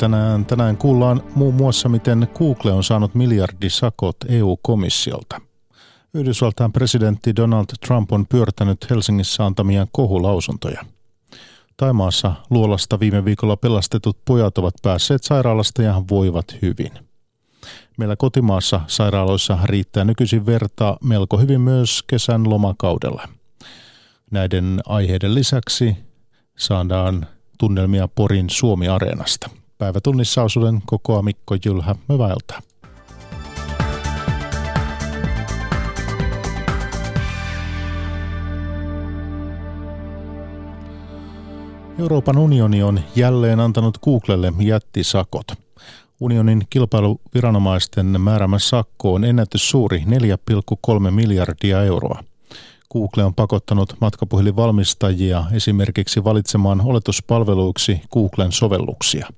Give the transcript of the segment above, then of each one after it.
Tänään, tänään kuullaan muun muassa, miten Google on saanut miljardisakot EU-komissiolta. Yhdysvaltain presidentti Donald Trump on pyörtänyt Helsingissä antamiaan kohulausuntoja. Taimaassa luolasta viime viikolla pelastetut pojat ovat päässeet sairaalasta ja voivat hyvin. Meillä kotimaassa sairaaloissa riittää nykyisin vertaa melko hyvin myös kesän lomakaudella. Näiden aiheiden lisäksi saadaan tunnelmia Porin Suomi-areenasta. Päivätunnissa osuuden kokoa Mikko Jylhä. Hyvää iltaa. Euroopan unioni on jälleen antanut Googlelle jättisakot. Unionin kilpailuviranomaisten määrämä sakko on ennätyssuuri 4,3 miljardia euroa. Google on pakottanut matkapuhelinvalmistajia esimerkiksi valitsemaan oletuspalveluiksi Googlen sovelluksia.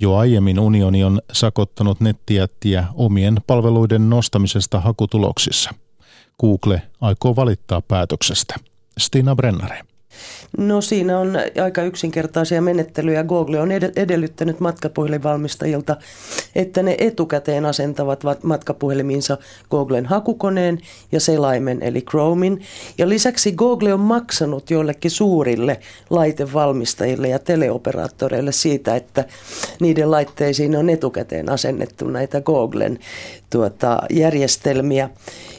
Jo aiemmin unioni on sakottanut nettijättiä omien palveluiden nostamisesta hakutuloksissa. Google aikoo valittaa päätöksestä. Stina Brennare. No siinä on aika yksinkertaisia menettelyjä. Google on edellyttänyt matkapuhelinvalmistajilta, että ne etukäteen asentavat matkapuhelimiinsa Googlen hakukoneen ja selaimen eli Chromin. Ja lisäksi Google on maksanut joillekin suurille laitevalmistajille ja teleoperaattoreille siitä, että niiden laitteisiin on etukäteen asennettu näitä Googlen tuota, järjestelmiä.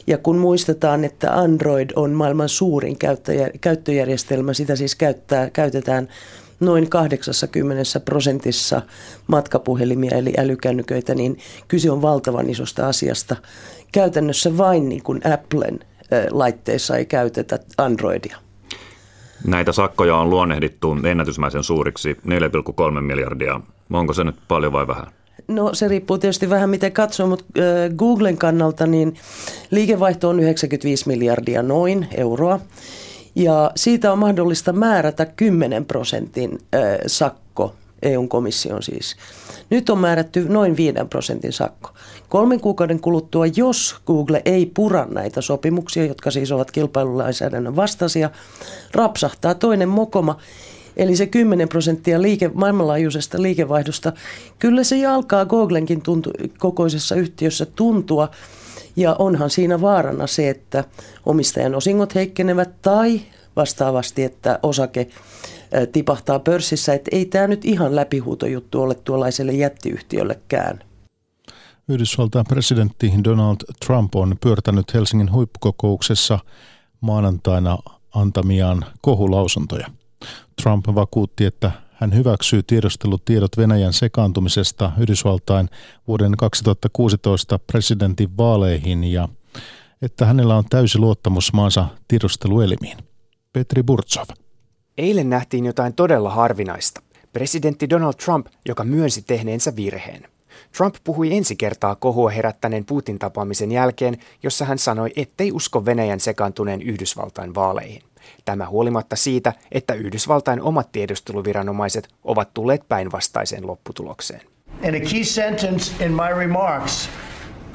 Ja kun muistetaan, että Android on maailman suurin käyttöjärjestelmä, sitä siis käyttää, käytetään noin 80 prosentissa matkapuhelimia eli älykännyköitä, niin kyse on valtavan isosta asiasta. Käytännössä vain niin kuin Applen laitteissa ei käytetä Androidia. Näitä sakkoja on luonnehdittu ennätysmäisen suuriksi 4,3 miljardia. Onko se nyt paljon vai vähän? No se riippuu tietysti vähän miten katsoo, mutta Googlen kannalta niin liikevaihto on 95 miljardia noin euroa. Ja siitä on mahdollista määrätä 10 prosentin sakko EU-komission siis. Nyt on määrätty noin 5 prosentin sakko. Kolmen kuukauden kuluttua, jos Google ei pura näitä sopimuksia, jotka siis ovat kilpailulainsäädännön vastaisia, rapsahtaa toinen mokoma Eli se 10 prosenttia liike, maailmanlaajuisesta liikevaihdosta, kyllä se alkaa Googlenkin tuntu, kokoisessa yhtiössä tuntua. Ja onhan siinä vaarana se, että omistajan osingot heikkenevät tai vastaavasti, että osake tipahtaa pörssissä. Että ei tämä nyt ihan läpihuutojuttu ole tuollaiselle jättiyhtiöllekään. Yhdysvaltain presidentti Donald Trump on pyörtänyt Helsingin huippukokouksessa maanantaina antamiaan kohulausuntoja. Trump vakuutti, että hän hyväksyy tiedustelutiedot Venäjän sekaantumisesta Yhdysvaltain vuoden 2016 presidentin vaaleihin ja että hänellä on täysi luottamus maansa tiedusteluelimiin. Petri Burtsov. Eilen nähtiin jotain todella harvinaista. Presidentti Donald Trump, joka myönsi tehneensä virheen. Trump puhui ensi kertaa kohua herättäneen Putin tapaamisen jälkeen, jossa hän sanoi, ettei usko Venäjän sekaantuneen Yhdysvaltain vaaleihin. Tämä huolimatta siitä, että Yhdysvaltain omat tiedusteluviranomaiset ovat tulleet päinvastaiseen lopputulokseen. In a key sentence in my remarks,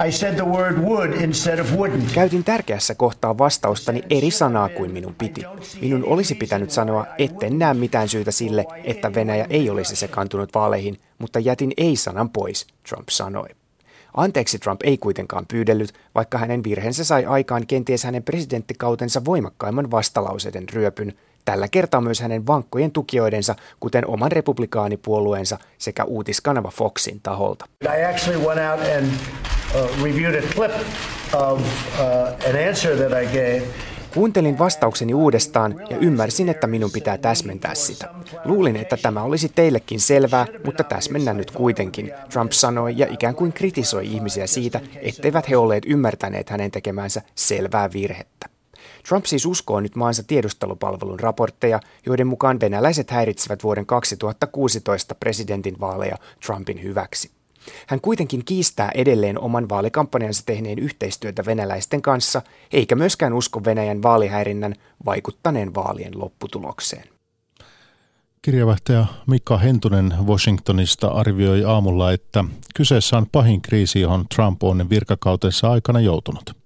I said the word would instead of wouldn't. Käytin tärkeässä kohtaa vastaustani eri sanaa kuin minun piti. Minun olisi pitänyt sanoa, etten näe mitään syytä sille, että Venäjä ei olisi sekaantunut vaaleihin, mutta jätin ei-sanan pois, Trump sanoi. Anteeksi Trump ei kuitenkaan pyydellyt, vaikka hänen virheensä sai aikaan kenties hänen presidenttikautensa voimakkaimman vastalauseiden ryöpyn, tällä kertaa myös hänen vankkojen tukijoidensa, kuten oman republikaanipuolueensa sekä uutiskanava Foxin taholta. I actually went out and uh, reviewed a clip of uh, an answer that I gave Kuuntelin vastaukseni uudestaan ja ymmärsin, että minun pitää täsmentää sitä. Luulin, että tämä olisi teillekin selvää, mutta täsmennän nyt kuitenkin, Trump sanoi ja ikään kuin kritisoi ihmisiä siitä, etteivät he olleet ymmärtäneet hänen tekemänsä selvää virhettä. Trump siis uskoo nyt maansa tiedustelupalvelun raportteja, joiden mukaan venäläiset häiritsevät vuoden 2016 presidentinvaaleja Trumpin hyväksi. Hän kuitenkin kiistää edelleen oman vaalikampanjansa tehneen yhteistyötä venäläisten kanssa, eikä myöskään usko Venäjän vaalihäirinnän vaikuttaneen vaalien lopputulokseen. Kirjavaihtaja Mika Hentunen Washingtonista arvioi aamulla, että kyseessä on pahin kriisi, johon Trump on virkakautensa aikana joutunut.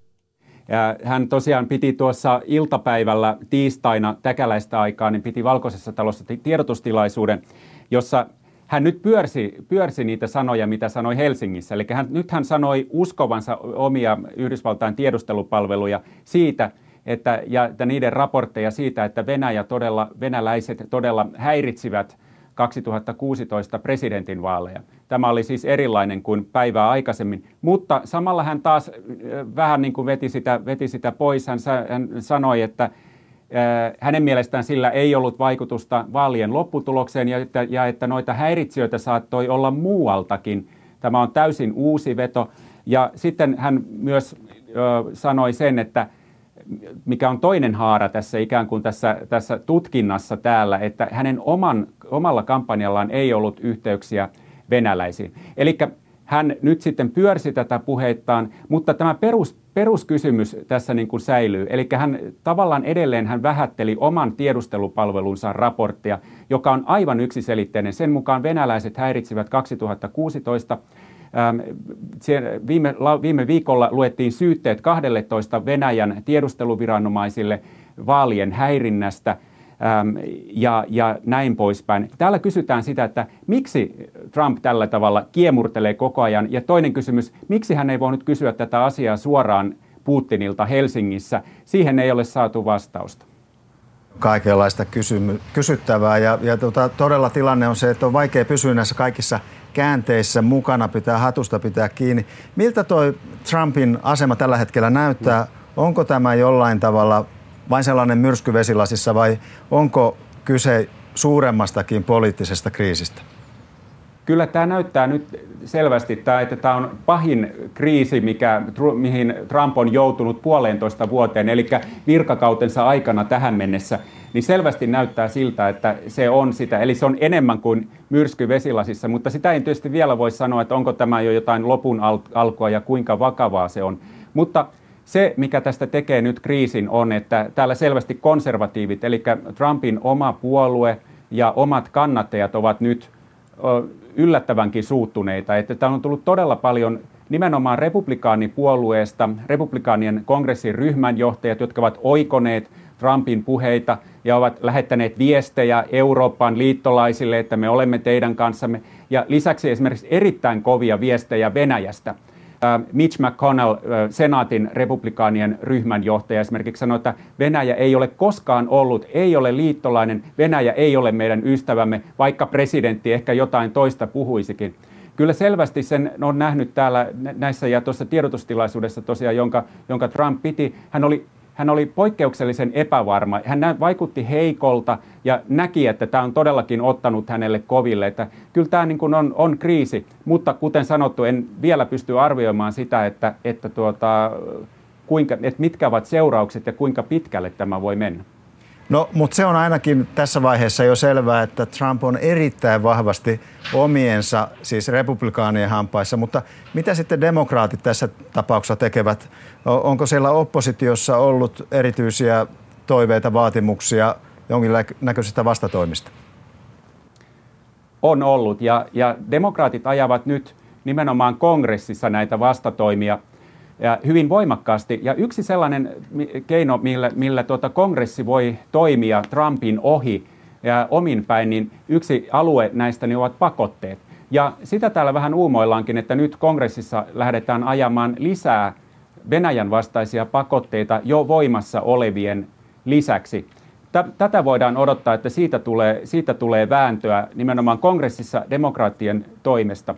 Hän tosiaan piti tuossa iltapäivällä tiistaina täkäläistä aikaa, niin piti Valkoisessa talossa tiedotustilaisuuden, jossa hän nyt pyörsi, pyörsi niitä sanoja, mitä sanoi Helsingissä. Eli hän, nyt hän sanoi uskovansa omia Yhdysvaltain tiedustelupalveluja siitä, että, ja että niiden raportteja siitä, että Venäjä todella, venäläiset todella häiritsivät 2016 presidentinvaaleja. Tämä oli siis erilainen kuin päivää aikaisemmin, mutta samalla hän taas vähän niin kuin veti sitä, veti sitä pois. Hän, hän sanoi, että hänen mielestään sillä ei ollut vaikutusta vaalien lopputulokseen ja että, ja että noita häiritsijöitä saattoi olla muualtakin. Tämä on täysin uusi veto. Ja sitten hän myös ö, sanoi sen, että mikä on toinen haara tässä ikään kuin tässä, tässä tutkinnassa täällä, että hänen oman, omalla kampanjallaan ei ollut yhteyksiä venäläisiin. Eli hän nyt sitten pyörsi tätä puheittaan, mutta tämä perus, peruskysymys tässä niin kuin säilyy. Eli hän tavallaan edelleen hän vähätteli oman tiedustelupalvelunsa raporttia, joka on aivan yksiselitteinen. Sen mukaan venäläiset häiritsivät 2016 ähm, Viime, viime viikolla luettiin syytteet 12 Venäjän tiedusteluviranomaisille vaalien häirinnästä – ja, ja näin poispäin. Täällä kysytään sitä, että miksi Trump tällä tavalla kiemurtelee koko ajan. Ja toinen kysymys, miksi hän ei voinut kysyä tätä asiaa suoraan Putinilta Helsingissä. Siihen ei ole saatu vastausta kaikenlaista kysymy- kysyttävää. Ja, ja tota, todella tilanne on se, että on vaikea pysyä näissä kaikissa käänteissä mukana, pitää hatusta pitää kiinni. Miltä toi Trumpin asema tällä hetkellä näyttää? Onko tämä jollain tavalla vain sellainen myrsky vesilasissa vai onko kyse suuremmastakin poliittisesta kriisistä? Kyllä tämä näyttää nyt selvästi, että tämä on pahin kriisi, mikä, mihin Trump on joutunut puolentoista vuoteen, eli virkakautensa aikana tähän mennessä, niin selvästi näyttää siltä, että se on sitä. Eli se on enemmän kuin myrsky vesilasissa, mutta sitä ei tietysti vielä voi sanoa, että onko tämä jo jotain lopun alkua ja kuinka vakavaa se on. Mutta se, mikä tästä tekee nyt kriisin, on, että täällä selvästi konservatiivit, eli Trumpin oma puolue ja omat kannattajat ovat nyt yllättävänkin suuttuneita. Että täällä on tullut todella paljon nimenomaan republikaanipuolueesta, republikaanien kongressin ryhmänjohtajat, jotka ovat oikoneet Trumpin puheita ja ovat lähettäneet viestejä Euroopan liittolaisille, että me olemme teidän kanssamme. Ja lisäksi esimerkiksi erittäin kovia viestejä Venäjästä – Mitch McConnell, senaatin republikaanien ryhmän johtaja, esimerkiksi sanoi, että Venäjä ei ole koskaan ollut, ei ole liittolainen, Venäjä ei ole meidän ystävämme, vaikka presidentti ehkä jotain toista puhuisikin. Kyllä selvästi sen on nähnyt täällä näissä ja tuossa tiedotustilaisuudessa tosiaan, jonka, jonka Trump piti. Hän oli hän oli poikkeuksellisen epävarma. Hän vaikutti heikolta ja näki, että tämä on todellakin ottanut hänelle koville. Että kyllä tämä niin kuin on, on kriisi, mutta kuten sanottu, en vielä pysty arvioimaan sitä, että, että, tuota, kuinka, että mitkä ovat seuraukset ja kuinka pitkälle tämä voi mennä. No, mutta se on ainakin tässä vaiheessa jo selvää, että Trump on erittäin vahvasti omiensa, siis republikaanien hampaissa. Mutta mitä sitten demokraatit tässä tapauksessa tekevät? Onko siellä oppositiossa ollut erityisiä toiveita, vaatimuksia jonkinnäköisistä vastatoimista? On ollut ja, ja demokraatit ajavat nyt nimenomaan kongressissa näitä vastatoimia – ja hyvin voimakkaasti. Ja yksi sellainen keino, millä, millä tuota kongressi voi toimia Trumpin ohi ja omin päin, niin yksi alue näistä niin ovat pakotteet. Ja sitä täällä vähän uumoillaankin, että nyt kongressissa lähdetään ajamaan lisää Venäjän vastaisia pakotteita jo voimassa olevien lisäksi. Tätä voidaan odottaa, että siitä tulee, siitä tulee vääntöä nimenomaan kongressissa demokraattien toimesta.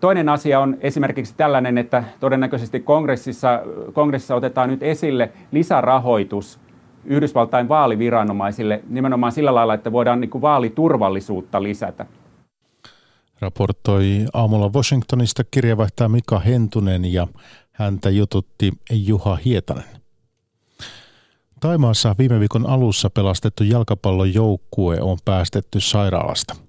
Toinen asia on esimerkiksi tällainen, että todennäköisesti kongressissa, kongressissa otetaan nyt esille lisärahoitus Yhdysvaltain vaaliviranomaisille nimenomaan sillä lailla, että voidaan niin kuin vaaliturvallisuutta lisätä. Raportoi aamulla Washingtonista kirjavaihtaja Mika Hentunen ja häntä jututti Juha Hietanen. Taimaassa viime viikon alussa pelastettu jalkapallon joukkue on päästetty sairaalasta –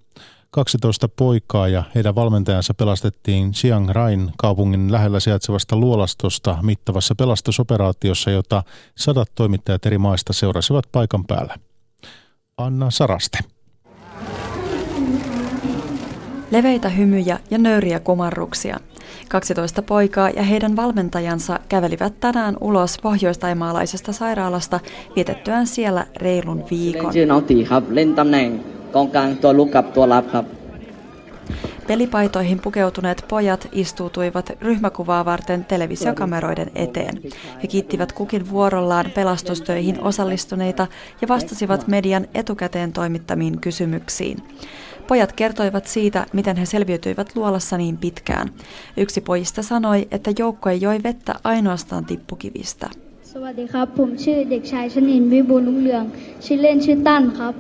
12 poikaa ja heidän valmentajansa pelastettiin Chiang Rain kaupungin lähellä sijaitsevasta luolastosta mittavassa pelastusoperaatiossa, jota sadat toimittajat eri maista seurasivat paikan päällä. Anna Saraste. Leveitä hymyjä ja nöyriä kumarruksia. 12 poikaa ja heidän valmentajansa kävelivät tänään ulos pohjoistaimaalaisesta sairaalasta vietettyään siellä reilun viikon. Pelipaitoihin pukeutuneet pojat istuutuivat ryhmäkuvaa varten televisiokameroiden eteen. He kiittivät kukin vuorollaan pelastustöihin osallistuneita ja vastasivat median etukäteen toimittamiin kysymyksiin. Pojat kertoivat siitä, miten he selviytyivät luolassa niin pitkään. Yksi pojista sanoi, että joukkue joi vettä ainoastaan tippukivistä. สวัสดีครับผมชื่อเด็กชายชนินวิบูลลุงเรืองชื่อเล่นชื่อตั้นครับ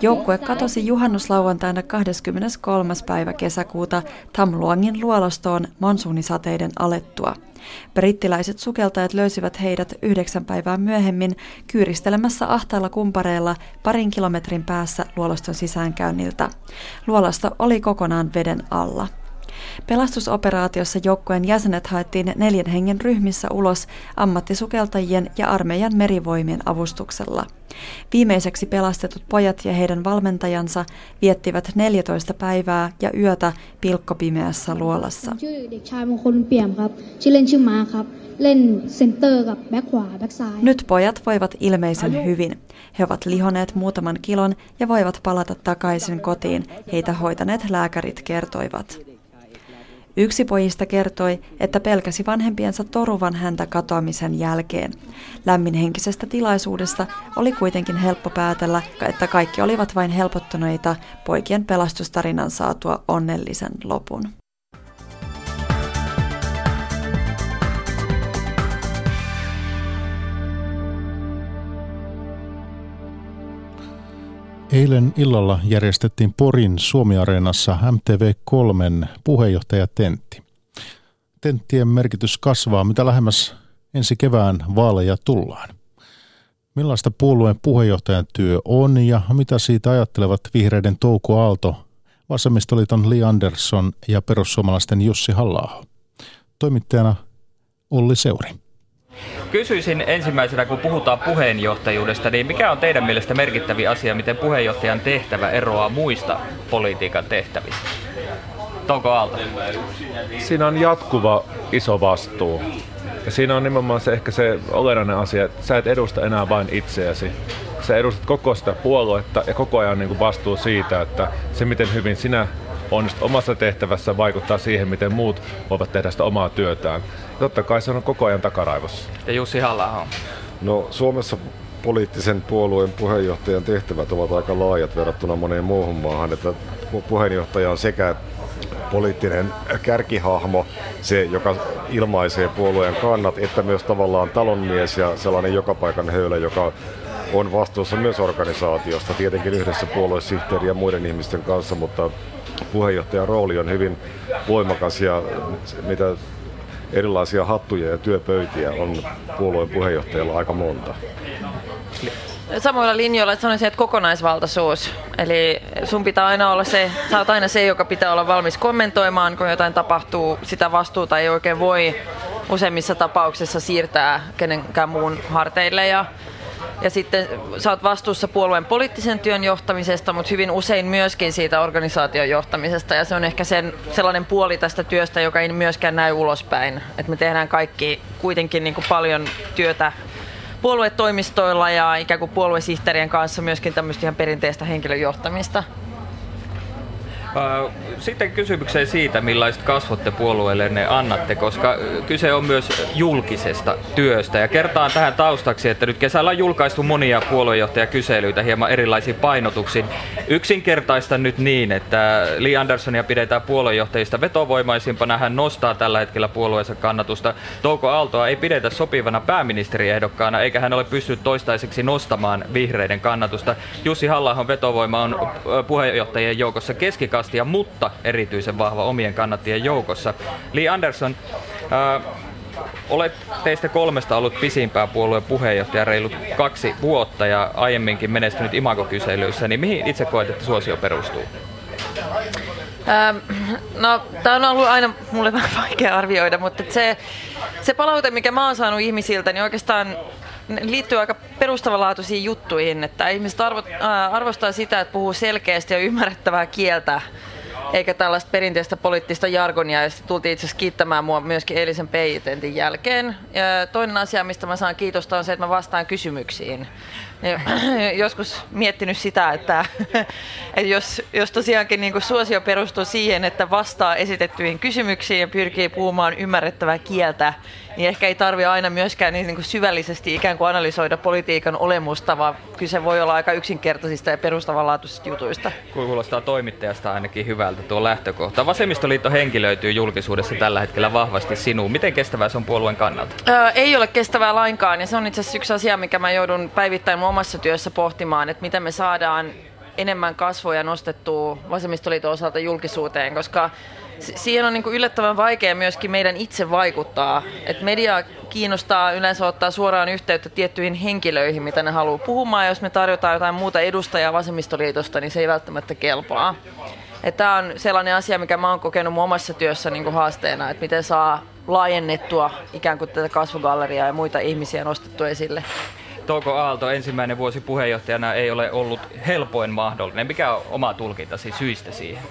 Joukkue katosi juhannuslauantaina 23. päivä kesäkuuta Tamluangin luolastoon monsuunisateiden alettua. Brittiläiset sukeltajat löysivät heidät yhdeksän päivää myöhemmin kyyristelemässä ahtailla kumpareilla parin kilometrin päässä luolaston sisäänkäynniltä. Luolasto oli kokonaan veden alla. Pelastusoperaatiossa joukkueen jäsenet haettiin neljän hengen ryhmissä ulos ammattisukeltajien ja armeijan merivoimien avustuksella. Viimeiseksi pelastetut pojat ja heidän valmentajansa viettivät 14 päivää ja yötä pilkkopimeässä luolassa. Nyt pojat voivat ilmeisen hyvin. He ovat lihoneet muutaman kilon ja voivat palata takaisin kotiin, heitä hoitaneet lääkärit kertoivat. Yksi pojista kertoi, että pelkäsi vanhempiensa toruvan häntä katoamisen jälkeen. Lämminhenkisestä tilaisuudesta oli kuitenkin helppo päätellä, että kaikki olivat vain helpottuneita poikien pelastustarinan saatua onnellisen lopun. Eilen illalla järjestettiin Porin Suomi-areenassa MTV3 puheenjohtajatentti. Tenttien merkitys kasvaa, mitä lähemmäs ensi kevään vaaleja tullaan. Millaista puolueen puheenjohtajan työ on ja mitä siitä ajattelevat vihreiden Touko Aalto, Vasemmistoliiton Li Andersson ja perussuomalaisten Jussi halla Toimittajana Olli Seuri. Kysyisin ensimmäisenä, kun puhutaan puheenjohtajuudesta, niin mikä on teidän mielestä merkittävä asia, miten puheenjohtajan tehtävä eroaa muista politiikan tehtävistä? Touko Aalto. Siinä on jatkuva iso vastuu. Ja siinä on nimenomaan se ehkä se olennainen asia, että sä et edusta enää vain itseäsi. Sä edustat koko sitä puoluetta ja koko ajan niin vastuu siitä, että se miten hyvin sinä onnistut omassa tehtävässä vaikuttaa siihen, miten muut voivat tehdä sitä omaa työtään. Totta kai se on koko ajan takaraivossa. Ja Jussi halla No Suomessa poliittisen puolueen puheenjohtajan tehtävät ovat aika laajat verrattuna moneen muuhun maahan, että puheenjohtaja on sekä poliittinen kärkihahmo, se joka ilmaisee puolueen kannat, että myös tavallaan talonmies ja sellainen joka paikan höylä, joka on vastuussa myös organisaatiosta, tietenkin yhdessä puoluesihteeri ja muiden ihmisten kanssa, mutta puheenjohtajan rooli on hyvin voimakas ja mitä erilaisia hattuja ja työpöytiä on puolueen puheenjohtajalla aika monta. Samoilla linjoilla että sanoisin, että kokonaisvaltaisuus. Eli sun pitää aina olla se, sä oot aina se, joka pitää olla valmis kommentoimaan, kun jotain tapahtuu. Sitä vastuuta ei oikein voi useimmissa tapauksissa siirtää kenenkään muun harteille. Ja ja sitten sä oot vastuussa puolueen poliittisen työn johtamisesta, mutta hyvin usein myöskin siitä organisaation johtamisesta. Ja se on ehkä sen, sellainen puoli tästä työstä, joka ei myöskään näy ulospäin. Että me tehdään kaikki kuitenkin niin kuin paljon työtä puoluetoimistoilla ja ikään kuin puoluesihteerien kanssa myöskin tämmöistä ihan perinteistä henkilöjohtamista. Sitten kysymykseen siitä, millaiset kasvot te puolueelle ne annatte, koska kyse on myös julkisesta työstä. Ja kertaan tähän taustaksi, että nyt kesällä on julkaistu monia puoluejohtajakyselyitä hieman erilaisiin painotuksiin. Yksinkertaista nyt niin, että Li Anderssonia pidetään puoluejohtajista vetovoimaisimpana. Hän nostaa tällä hetkellä puolueensa kannatusta. Touko Aaltoa ei pidetä sopivana pääministeriehdokkaana, eikä hän ole pystynyt toistaiseksi nostamaan vihreiden kannatusta. Jussi halla vetovoima on puheenjohtajien joukossa keskikasvussa kastia, mutta erityisen vahva omien kannattien joukossa. Lee Anderson, äh, olet teistä kolmesta ollut pisimpää puolueen puheenjohtaja reilut kaksi vuotta ja aiemminkin menestynyt imagokyselyissä, niin mihin itse koet, että suosio perustuu? Ähm, no, tämä on ollut aina mulle vähän vaikea arvioida, mutta se, se palaute, mikä mä oon saanut ihmisiltä, niin oikeastaan liittyy aika perustavanlaatuisiin juttuihin, että ihmiset arvo, äh, arvostaa sitä, että puhuu selkeästi ja ymmärrettävää kieltä, eikä tällaista perinteistä poliittista jargonia, ja tultiin itse asiassa kiittämään mua myöskin eilisen peitentin jälkeen. Ja toinen asia, mistä mä saan kiitosta, on se, että mä vastaan kysymyksiin. Ja joskus miettinyt sitä, että, että jos, jos tosiaankin niin kuin suosio perustuu siihen, että vastaa esitettyihin kysymyksiin ja pyrkii puhumaan ymmärrettävää kieltä, niin ehkä ei tarvitse aina myöskään niin, niin kuin syvällisesti ikään kuin analysoida politiikan olemusta, vaan kyse voi olla aika yksinkertaisista ja perustavanlaatuisista jutuista. Kuulostaa toimittajasta ainakin hyvältä tuo lähtökohta. Vasemmistoliitto henkilöityy julkisuudessa tällä hetkellä vahvasti sinuun. Miten kestävää se on puolueen kannalta? Öö, ei ole kestävää lainkaan ja se on itse asiassa yksi asia, mikä mä joudun päivittäin omassa työssä pohtimaan, että miten me saadaan enemmän kasvoja nostettua vasemmistoliiton osalta julkisuuteen, koska siihen on niin kuin yllättävän vaikea myöskin meidän itse vaikuttaa. Et media kiinnostaa yleensä ottaa suoraan yhteyttä tiettyihin henkilöihin, mitä ne haluaa puhumaan. Jos me tarjotaan jotain muuta edustajaa vasemmistoliitosta, niin se ei välttämättä kelpaa. Tämä on sellainen asia, mikä mä oon kokenut mun omassa työssä niin kuin haasteena, että miten saa laajennettua ikään kuin tätä kasvugalleriaa ja muita ihmisiä nostettua esille. Touko Aalto ensimmäinen vuosi puheenjohtajana ei ole ollut helpoin mahdollinen. Mikä on oma tulkintasi syistä siihen?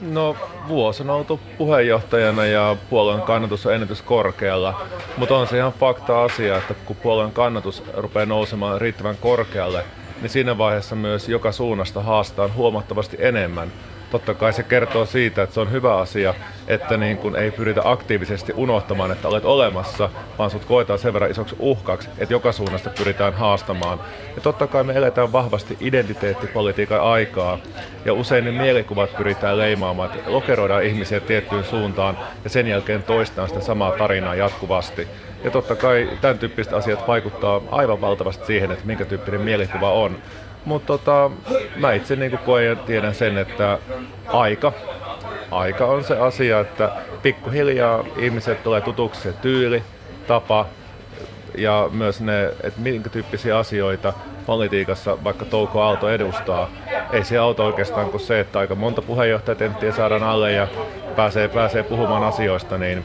No vuosi on oltu puheenjohtajana ja puolueen kannatus on ennätys korkealla, mutta on se ihan fakta asia, että kun puolueen kannatus rupeaa nousemaan riittävän korkealle, niin siinä vaiheessa myös joka suunnasta haastaan huomattavasti enemmän totta kai se kertoo siitä, että se on hyvä asia, että niin kun ei pyritä aktiivisesti unohtamaan, että olet olemassa, vaan sut koetaan sen verran isoksi uhkaksi, että joka suunnasta pyritään haastamaan. Ja totta kai me eletään vahvasti identiteettipolitiikan aikaa, ja usein ne mielikuvat pyritään leimaamaan, että lokeroidaan ihmisiä tiettyyn suuntaan, ja sen jälkeen toistaan sitä samaa tarinaa jatkuvasti. Ja totta kai tämän tyyppiset asiat vaikuttaa aivan valtavasti siihen, että minkä tyyppinen mielikuva on. Mutta tota, mä itse niin koen ja tiedän sen, että aika, aika on se asia, että pikkuhiljaa ihmiset tulee tutuksi se tyyli, tapa ja myös ne, että minkä tyyppisiä asioita politiikassa vaikka Touko Aalto edustaa. Ei se auta oikeastaan kuin se, että aika monta puheenjohtajatenttiä saadaan alle ja pääsee, pääsee puhumaan asioista, niin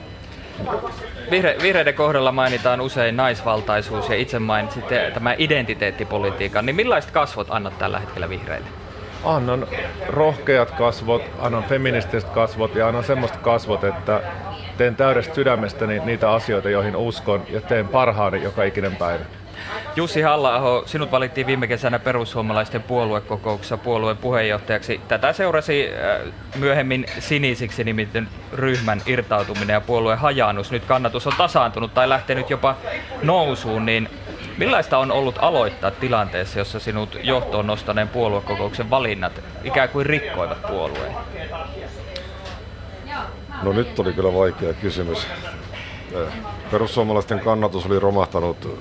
Vihre, vihreiden kohdalla mainitaan usein naisvaltaisuus ja itse mainitsitte tämä identiteettipolitiikan. Niin millaiset kasvot annat tällä hetkellä vihreille? Annan rohkeat kasvot, annan feministiset kasvot ja annan semmoista kasvot, että teen täydestä sydämestäni niitä asioita, joihin uskon ja teen parhaani joka ikinen päivä. Jussi halla sinut valittiin viime kesänä perussuomalaisten puoluekokouksessa puolueen puheenjohtajaksi. Tätä seurasi äh, myöhemmin sinisiksi nimittäin ryhmän irtautuminen ja puolueen hajaannus. Nyt kannatus on tasaantunut tai lähtenyt jopa nousuun, niin Millaista on ollut aloittaa tilanteessa, jossa sinut johtoon nostaneen puoluekokouksen valinnat ikään kuin rikkoivat puolueen? No nyt oli kyllä vaikea kysymys. Perussuomalaisten kannatus oli romahtanut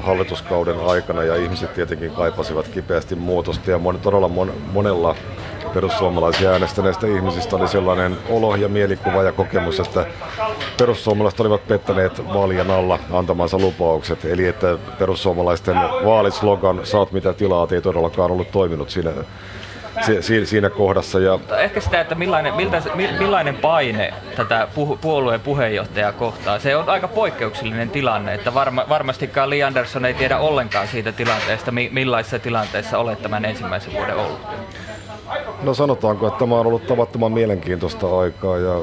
hallituskauden aikana ja ihmiset tietenkin kaipasivat kipeästi muutosta ja mon, todella mon, monella perussuomalaisia äänestäneistä ihmisistä oli sellainen olo ja mielikuva ja kokemus, että perussuomalaiset olivat pettäneet vaalien alla antamansa lupaukset. Eli että perussuomalaisten vaalislogan saat mitä tilaat ei todellakaan ollut toiminut siinä si, siinä kohdassa. Ja... Ehkä sitä, että millainen, miltä, millainen paine tätä puolueen puheenjohtajaa kohtaa. Se on aika poikkeuksellinen tilanne, että varma, varmastikaan Li Andersson ei tiedä ollenkaan siitä tilanteesta, millaisessa tilanteessa olet tämän ensimmäisen vuoden ollut. No sanotaanko, että tämä on ollut tavattoman mielenkiintoista aikaa ja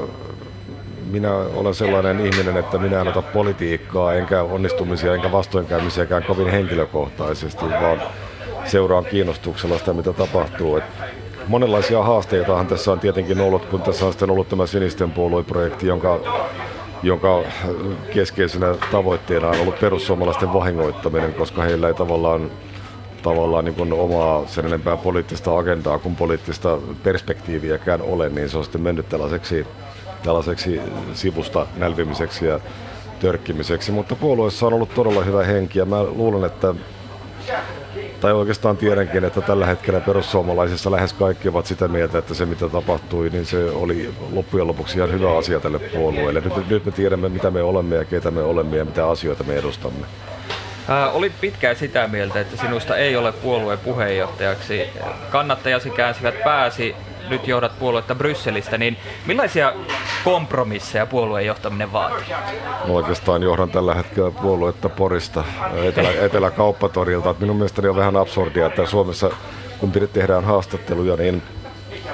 minä olen sellainen ihminen, että minä en ota politiikkaa, enkä onnistumisia, enkä vastoinkäymisiäkään kovin henkilökohtaisesti, vaan seuraan kiinnostuksella sitä, mitä tapahtuu. Et monenlaisia haasteitahan tässä on tietenkin ollut, kun tässä on sitten ollut tämä sinisten puolueprojekti, jonka, jonka keskeisenä tavoitteena on ollut perussuomalaisten vahingoittaminen, koska heillä ei tavallaan tavallaan niin kuin omaa sen enempää poliittista agendaa kuin poliittista perspektiiviäkään ole, niin se on sitten mennyt tällaiseksi, tällaiseksi sivusta nälvimiseksi ja törkkimiseksi. Mutta puolueessa on ollut todella hyvä henki ja mä luulen, että tai oikeastaan tiedänkin, että tällä hetkellä perussuomalaisissa lähes kaikki ovat sitä mieltä, että se mitä tapahtui, niin se oli loppujen lopuksi ihan hyvä asia tälle puolueelle. Nyt, nyt me tiedämme, mitä me olemme ja keitä me olemme ja mitä asioita me edustamme. Ää, olit pitkään sitä mieltä, että sinusta ei ole puolueen puheenjohtajaksi. Kannattajasi käänsivät pääsi, nyt johdat puoluetta Brysselistä, niin millaisia kompromisseja puolueen johtaminen vaatii? No oikeastaan johdan tällä hetkellä puoluetta Porista, Etelä, Etelä-kauppatorilta. Minun mielestäni on vähän absurdia, että Suomessa kun tehdään haastatteluja, niin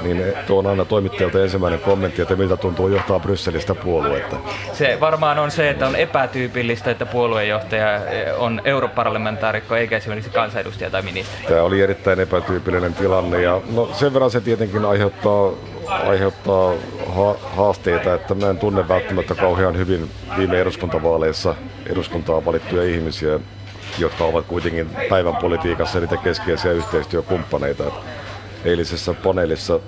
niin tuo on aina toimittajalta ensimmäinen kommentti, että miltä tuntuu johtaa Brysselistä puoluetta. Se varmaan on se, että on epätyypillistä, että puoluejohtaja on europarlamentaarikko eikä esimerkiksi kansanedustaja tai ministeri. Tämä oli erittäin epätyypillinen tilanne ja no sen verran se tietenkin aiheuttaa aiheuttaa ha- haasteita, että mä en tunne välttämättä kauhean hyvin viime eduskuntavaaleissa eduskuntaa valittuja ihmisiä, jotka ovat kuitenkin päivän politiikassa niitä keskeisiä yhteistyökumppaneita. Eilisessä paneelissa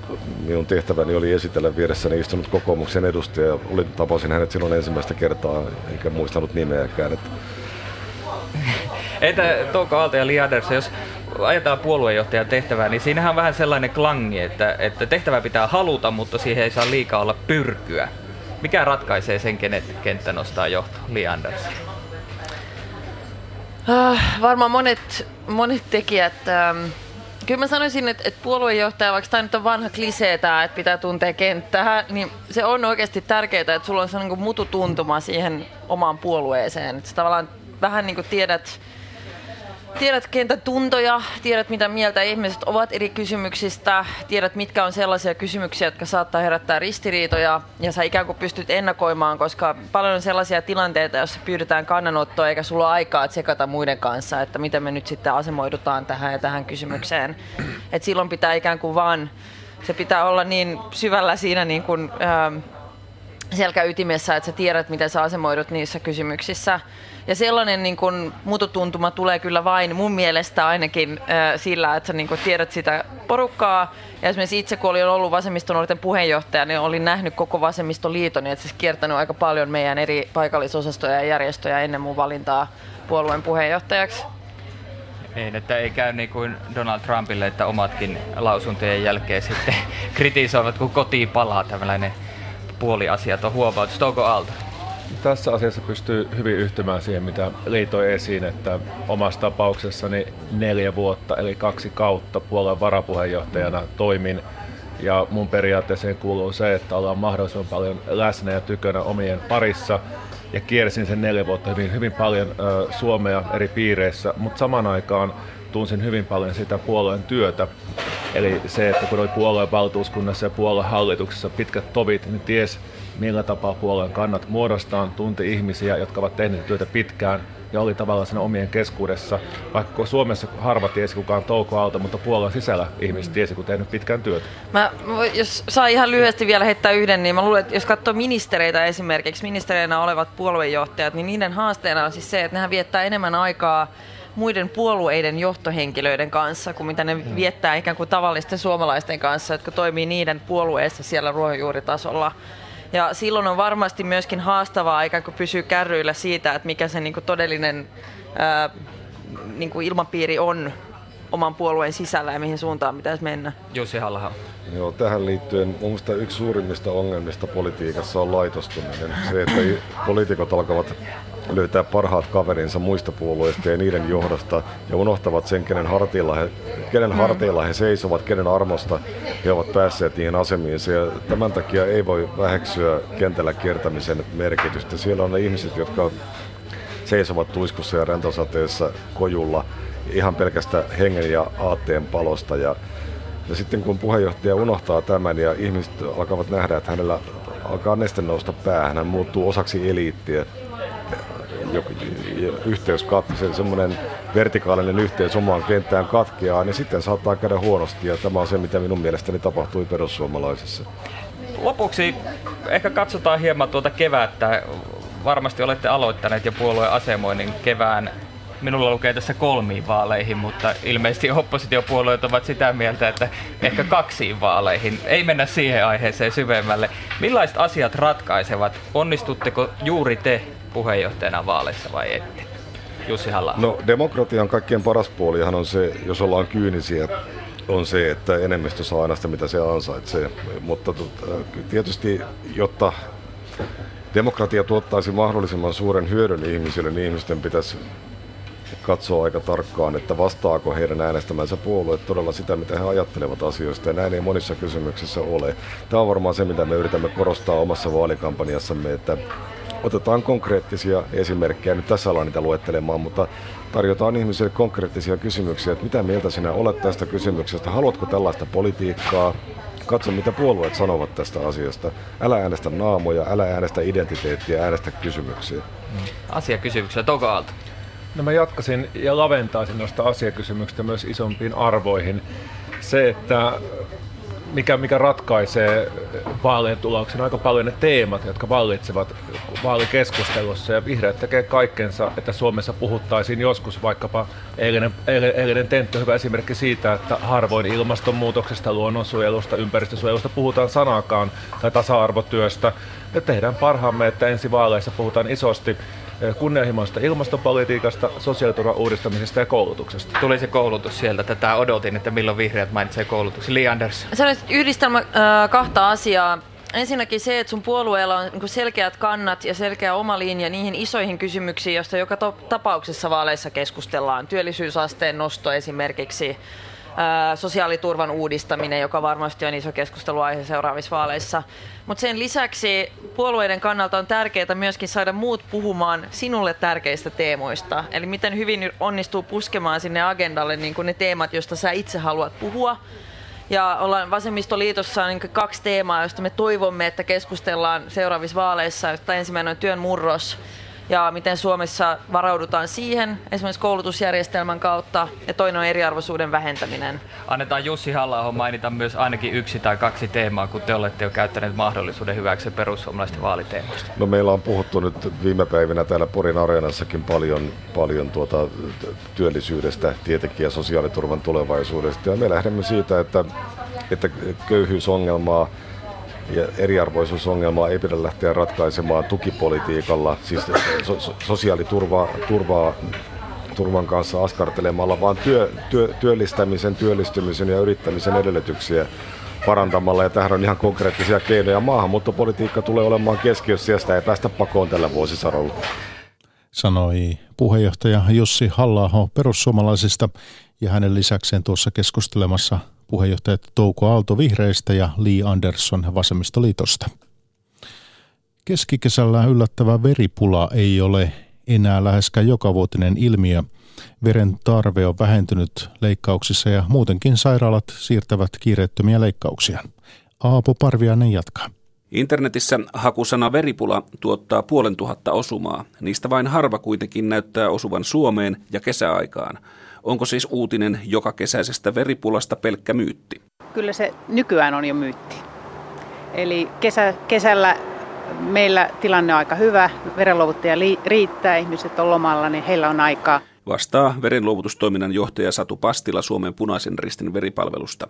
minun tehtäväni oli esitellä vieressäni istunut kokoomuksen edustaja. Olin, tapasin hänet silloin ensimmäistä kertaa, eikä muistanut nimeäkään. Että... Entä Touko Aalto ja Li Andersson, jos ajatellaan puoluejohtajan tehtävää, niin siinähän on vähän sellainen klangi, että, että tehtävä pitää haluta, mutta siihen ei saa liikaa olla pyrkyä. Mikä ratkaisee sen, kenet kenttä nostaa johto? Li Andersson. Ah, varmaan monet, monet tekijät. Ähm, kyllä mä sanoisin, että, että puoluejohtaja, vaikka tämä nyt on vanha klisee tämä, että pitää tuntea kenttää, niin se on oikeasti tärkeää, että sulla on sellainen niin mututuntuma siihen omaan puolueeseen. Että sä tavallaan vähän niin kuin tiedät, Tiedät kentän tuntoja, tiedät mitä mieltä ihmiset ovat eri kysymyksistä, tiedät mitkä on sellaisia kysymyksiä, jotka saattaa herättää ristiriitoja ja sä ikään kuin pystyt ennakoimaan, koska paljon on sellaisia tilanteita, joissa pyydetään kannanottoa eikä sulla ole aikaa tsekata muiden kanssa, että miten me nyt sitten asemoidutaan tähän ja tähän kysymykseen. Et silloin pitää ikään kuin vaan, se pitää olla niin syvällä siinä niin kuin, ähm, selkäytimessä, että sä tiedät, miten sä asemoidut niissä kysymyksissä. Ja sellainen niin kun, mututuntuma tulee kyllä vain mun mielestä ainakin äh, sillä, että sä niin kun, tiedät sitä porukkaa. Ja esimerkiksi itse, kun olin ollut vasemmistonuorten puheenjohtaja, niin olin nähnyt koko vasemmistoliiton, niin siis kiertänyt aika paljon meidän eri paikallisosastoja ja järjestöjä ennen mun valintaa puolueen puheenjohtajaksi. Ei, että ei käy niin kuin Donald Trumpille, että omatkin lausuntojen jälkeen sitten kritisoivat, kun kotiin palaa tällainen puoliasiaton huomautus. Touko Aalto tässä asiassa pystyy hyvin yhtymään siihen, mitä liitoi esiin, että omassa tapauksessani neljä vuotta, eli kaksi kautta puolen varapuheenjohtajana toimin. Ja mun periaatteeseen kuuluu se, että ollaan mahdollisimman paljon läsnä ja tykönä omien parissa. Ja kiersin sen neljä vuotta hyvin, hyvin paljon ö, Suomea eri piireissä, mutta saman aikaan tunsin hyvin paljon sitä puolueen työtä. Eli se, että kun oli puolueen valtuuskunnassa ja puolueen hallituksessa pitkät tovit, niin ties millä tapaa puolueen kannat muodostaan, tunti ihmisiä, jotka ovat tehneet työtä pitkään ja oli tavallaan sen omien keskuudessa. Vaikka Suomessa harva tiesi kukaan Touko Aalto, mutta puolueen sisällä ihmiset tiesi, kun tehnyt pitkään työtä. Mä, jos saa ihan lyhyesti vielä heittää yhden, niin mä luulen, että jos katsoo ministereitä esimerkiksi, ministereinä olevat puoluejohtajat, niin niiden haasteena on siis se, että nehän viettää enemmän aikaa muiden puolueiden johtohenkilöiden kanssa, kuin mitä ne hmm. viettää ikään kuin tavallisten suomalaisten kanssa, jotka toimii niiden puolueessa siellä ruohonjuuritasolla. Ja silloin on varmasti myöskin haastavaa ikään kuin pysyä kärryillä siitä, että mikä se niin kuin todellinen ää, niin kuin ilmapiiri on oman puolueen sisällä ja mihin suuntaan pitäisi mennä. Jussi halla Joo, tähän liittyen mun mielestä yksi suurimmista ongelmista politiikassa on laitostuminen. Se, että poliitikot alkavat löytää parhaat kaverinsa muista puolueista ja niiden johdosta ja unohtavat sen, kenen harteilla he, kenen mm. harteilla he seisovat, kenen armosta he ovat päässeet niihin asemiinsa. Ja tämän takia ei voi väheksyä kentällä kiertämisen merkitystä. Siellä on ne ihmiset, jotka seisovat tuiskussa ja rentosateessa kojulla ihan pelkästä hengen ja aatteen palosta. Ja, ja sitten kun puheenjohtaja unohtaa tämän ja ihmiset alkavat nähdä, että hänellä alkaa neste nousta päähän, hän muuttuu osaksi eliittiä, yhteys katkeaa, semmoinen vertikaalinen yhteys omaan kenttään katkeaa, niin sitten saattaa käydä huonosti ja tämä on se, mitä minun mielestäni tapahtui perussuomalaisissa. Lopuksi ehkä katsotaan hieman tuota kevättä. Varmasti olette aloittaneet jo puolueen asemoinnin kevään Minulla lukee tässä kolmiin vaaleihin, mutta ilmeisesti oppositiopuolueet ovat sitä mieltä, että ehkä kaksiin vaaleihin. Ei mennä siihen aiheeseen syvemmälle. Millaiset asiat ratkaisevat? Onnistutteko juuri te puheenjohtajana vaaleissa vai ette? Jussi halla No demokratian kaikkein paras puolihan on se, jos ollaan kyynisiä, on se, että enemmistö saa aina sitä, mitä se ansaitsee. Mutta tota, tietysti, jotta demokratia tuottaisi mahdollisimman suuren hyödyn ihmisille, niin ihmisten pitäisi katsoa aika tarkkaan, että vastaako heidän äänestämänsä puolue todella sitä, mitä he ajattelevat asioista, ja näin ei monissa kysymyksissä ole. Tämä on varmaan se, mitä me yritämme korostaa omassa vaalikampanjassamme, että otetaan konkreettisia esimerkkejä, nyt tässä ollaan niitä luettelemaan, mutta tarjotaan ihmisille konkreettisia kysymyksiä, että mitä mieltä sinä olet tästä kysymyksestä, haluatko tällaista politiikkaa, Katso, mitä puolueet sanovat tästä asiasta. Älä äänestä naamoja, älä äänestä identiteettiä, äänestä kysymyksiä. Asiakysymyksiä, Toka Aalto. No mä jatkaisin ja laventaisin noista asiakysymyksistä myös isompiin arvoihin. Se, että mikä, mikä ratkaisee vaalien tuloksen aika paljon ne teemat, jotka vallitsevat vaalikeskustelussa. Ja vihreät tekee kaikkensa, että Suomessa puhuttaisiin joskus vaikkapa eilinen, eilinen tentti hyvä esimerkki siitä, että harvoin ilmastonmuutoksesta, luonnonsuojelusta, ympäristösuojelusta puhutaan sanakaan tai tasa-arvotyöstä. Ja tehdään parhaamme, että ensi vaaleissa puhutaan isosti kunnianhimoista ilmastopolitiikasta, sosiaaliturvan uudistamisesta ja koulutuksesta. Tuli se koulutus sieltä. Tätä odotin, että milloin vihreät mainitsee koulutuksen. Li Anders. Se on yhdistelmä äh, kahta asiaa. Ensinnäkin se, että sun puolueella on niin selkeät kannat ja selkeä oma linja niihin isoihin kysymyksiin, joista joka tapauksessa vaaleissa keskustellaan. Työllisyysasteen nosto esimerkiksi, sosiaaliturvan uudistaminen, joka varmasti on iso keskusteluaihe seuraavissa vaaleissa. Mutta sen lisäksi puolueiden kannalta on tärkeää myöskin saada muut puhumaan sinulle tärkeistä teemoista. Eli miten hyvin onnistuu puskemaan sinne agendalle niin ne teemat, joista sä itse haluat puhua. Ja ollaan Vasemmistoliitossa niin kaksi teemaa, joista me toivomme, että keskustellaan seuraavissa vaaleissa. Josta ensimmäinen on työn murros ja miten Suomessa varaudutaan siihen esimerkiksi koulutusjärjestelmän kautta ja toinen on eriarvoisuuden vähentäminen. Annetaan Jussi halla mainita myös ainakin yksi tai kaksi teemaa, kun te olette jo käyttäneet mahdollisuuden hyväksi perussuomalaisten vaaliteemoista. No meillä on puhuttu nyt viime päivinä täällä Porin Areenassakin paljon, paljon tuota työllisyydestä, tietenkin ja sosiaaliturvan tulevaisuudesta. Ja me lähdemme siitä, että, että köyhyysongelmaa ja eriarvoisuusongelmaa ei pidä lähteä ratkaisemaan tukipolitiikalla, siis so, sosiaaliturvaa turvaa, turvan kanssa askartelemalla, vaan työ, työ, työllistämisen, työllistymisen ja yrittämisen edellytyksiä parantamalla. Ja tähän on ihan konkreettisia keinoja. Maahanmuuttopolitiikka tulee olemaan keskiössä ja sitä ei päästä pakoon tällä vuosisadolla. Sanoi puheenjohtaja Jussi halla perussuomalaisista ja hänen lisäkseen tuossa keskustelemassa puheenjohtajat Touko Aalto Vihreistä ja Lee Anderson Vasemmistoliitosta. Keskikesällä yllättävä veripula ei ole enää läheskään jokavuotinen ilmiö. Veren tarve on vähentynyt leikkauksissa ja muutenkin sairaalat siirtävät kiireettömiä leikkauksia. Aapo Parviainen jatkaa. Internetissä hakusana veripula tuottaa puolen tuhatta osumaa. Niistä vain harva kuitenkin näyttää osuvan Suomeen ja kesäaikaan. Onko siis uutinen joka kesäisestä veripulasta pelkkä myytti? Kyllä se nykyään on jo myytti. Eli kesä, kesällä meillä tilanne on aika hyvä, verenluovuttaja riittää, ihmiset on lomalla, niin heillä on aikaa. Vastaa verenluovutustoiminnan johtaja Satu Pastila Suomen punaisen ristin veripalvelusta.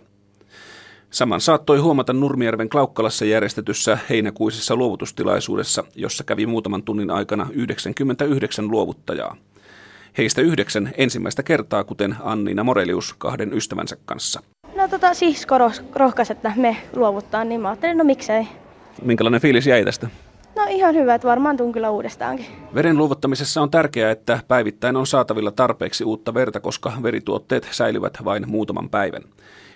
Saman saattoi huomata Nurmijärven Klaukkalassa järjestetyssä heinäkuisessa luovutustilaisuudessa, jossa kävi muutaman tunnin aikana 99 luovuttajaa. Heistä yhdeksän ensimmäistä kertaa, kuten Anniina Morelius kahden ystävänsä kanssa. No tota, sisko rohkaisi, että me luovuttaa, niin mä ajattelin, no miksei. Minkälainen fiilis jäi tästä? No ihan hyvä, että varmaan tuun kyllä uudestaankin. Veren luovuttamisessa on tärkeää, että päivittäin on saatavilla tarpeeksi uutta verta, koska verituotteet säilyvät vain muutaman päivän.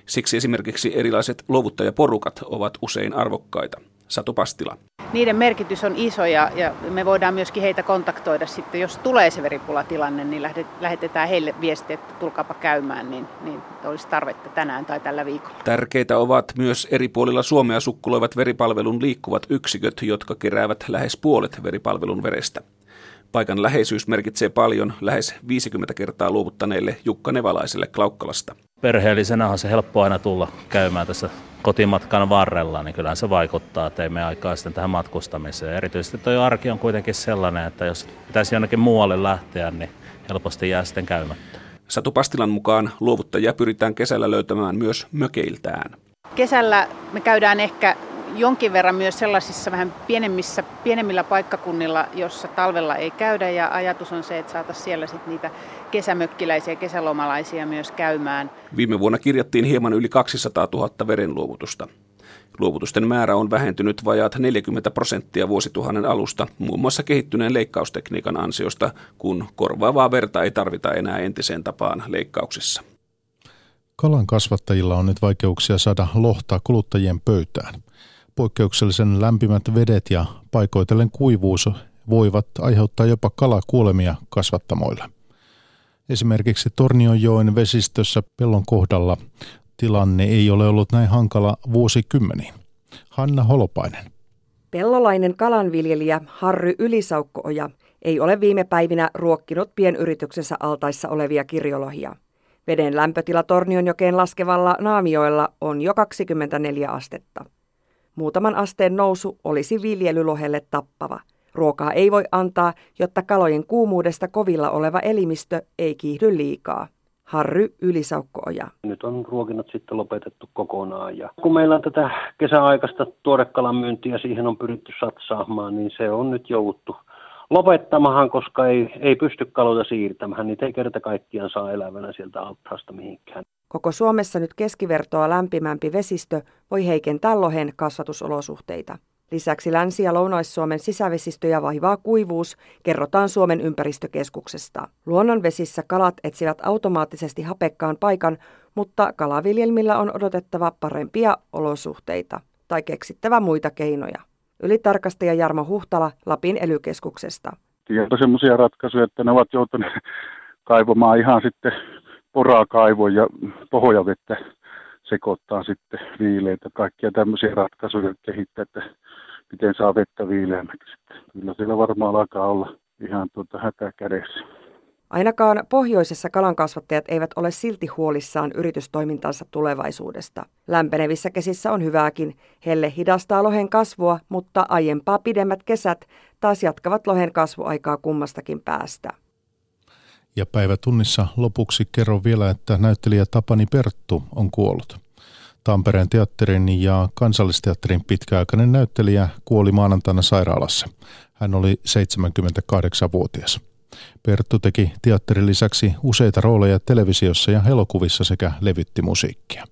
Siksi esimerkiksi erilaiset luovuttajaporukat ovat usein arvokkaita. Satu Pastila. Niiden merkitys on iso ja, ja me voidaan myöskin heitä kontaktoida sitten, jos tulee se veripulatilanne, niin lähetetään heille viesti, että tulkaapa käymään, niin, niin olisi tarvetta tänään tai tällä viikolla. Tärkeitä ovat myös eri puolilla Suomea sukkuloivat veripalvelun liikkuvat yksiköt, jotka keräävät lähes puolet veripalvelun verestä. Paikan läheisyys merkitsee paljon lähes 50 kertaa luovuttaneille Jukka Nevalaiselle Klaukkalasta. Perheellisenä on se helppo aina tulla käymään tässä kotimatkan varrella, niin kyllä se vaikuttaa, että ei me aikaa sitten tähän matkustamiseen. Erityisesti tuo arki on kuitenkin sellainen, että jos pitäisi jonnekin muualle lähteä, niin helposti jää sitten käymättä. Satu Pastilan mukaan luovuttajia pyritään kesällä löytämään myös mökeiltään. Kesällä me käydään ehkä jonkin verran myös sellaisissa vähän pienemmissä, pienemmillä paikkakunnilla, jossa talvella ei käydä ja ajatus on se, että saataisiin siellä sitten niitä kesämökkiläisiä, kesälomalaisia myös käymään. Viime vuonna kirjattiin hieman yli 200 000 verenluovutusta. Luovutusten määrä on vähentynyt vajaat 40 prosenttia vuosituhannen alusta, muun muassa kehittyneen leikkaustekniikan ansiosta, kun korvaavaa verta ei tarvita enää entiseen tapaan leikkauksissa. Kalan kasvattajilla on nyt vaikeuksia saada lohtaa kuluttajien pöytään. Poikkeuksellisen lämpimät vedet ja paikoitellen kuivuus voivat aiheuttaa jopa kalakuolemia kasvattamoilla. Esimerkiksi Tornionjoen vesistössä pellon kohdalla Tilanne ei ole ollut näin hankala vuosikymmeniin. Hanna Holopainen. Pellolainen kalanviljelijä Harry Ylisaukkooja ei ole viime päivinä ruokkinut pienyrityksensä altaissa olevia kirjolohia. Veden lämpötila Tornionjokeen laskevalla Naamioilla on jo 24 astetta. Muutaman asteen nousu olisi viljelylohelle tappava. Ruokaa ei voi antaa, jotta kalojen kuumuudesta kovilla oleva elimistö ei kiihdy liikaa. Harry Ylisaukkooja. Nyt on ruokinnat sitten lopetettu kokonaan. Ja kun meillä on tätä kesäaikaista tuorekalan myyntiä, siihen on pyritty satsaamaan, niin se on nyt jouduttu lopettamahan, koska ei, ei pysty kaloja siirtämään. Niitä ei kerta kaikkiaan saa elävänä sieltä altaasta mihinkään. Koko Suomessa nyt keskivertoa lämpimämpi vesistö voi heikentää lohen kasvatusolosuhteita. Lisäksi Länsi- ja Lounais-Suomen sisävesistöjä vaivaa kuivuus, kerrotaan Suomen ympäristökeskuksesta. Luonnonvesissä kalat etsivät automaattisesti hapekkaan paikan, mutta kalaviljelmillä on odotettava parempia olosuhteita tai keksittävä muita keinoja. Ylitarkastaja Jarmo Huhtala Lapin elykeskuksesta. on sellaisia ratkaisuja, että ne ovat joutuneet kaivamaan ihan sitten porakaivoja ja pohjavettä sekoittaa sitten viileitä, kaikkia tämmöisiä ratkaisuja kehittää, että miten saa vettä viileämmäksi. Kyllä siellä varmaan alkaa olla ihan tuota hätä kädessä. Ainakaan pohjoisessa kalankasvattajat eivät ole silti huolissaan yritystoimintansa tulevaisuudesta. Lämpenevissä kesissä on hyvääkin. Helle hidastaa lohen kasvua, mutta aiempaa pidemmät kesät taas jatkavat lohen kasvuaikaa kummastakin päästä. Ja päivätunnissa lopuksi kerron vielä, että näyttelijä Tapani Perttu on kuollut. Tampereen teatterin ja kansallisteatterin pitkäaikainen näyttelijä kuoli maanantaina sairaalassa. Hän oli 78-vuotias. Perttu teki teatterin lisäksi useita rooleja televisiossa ja elokuvissa sekä levytti musiikkia.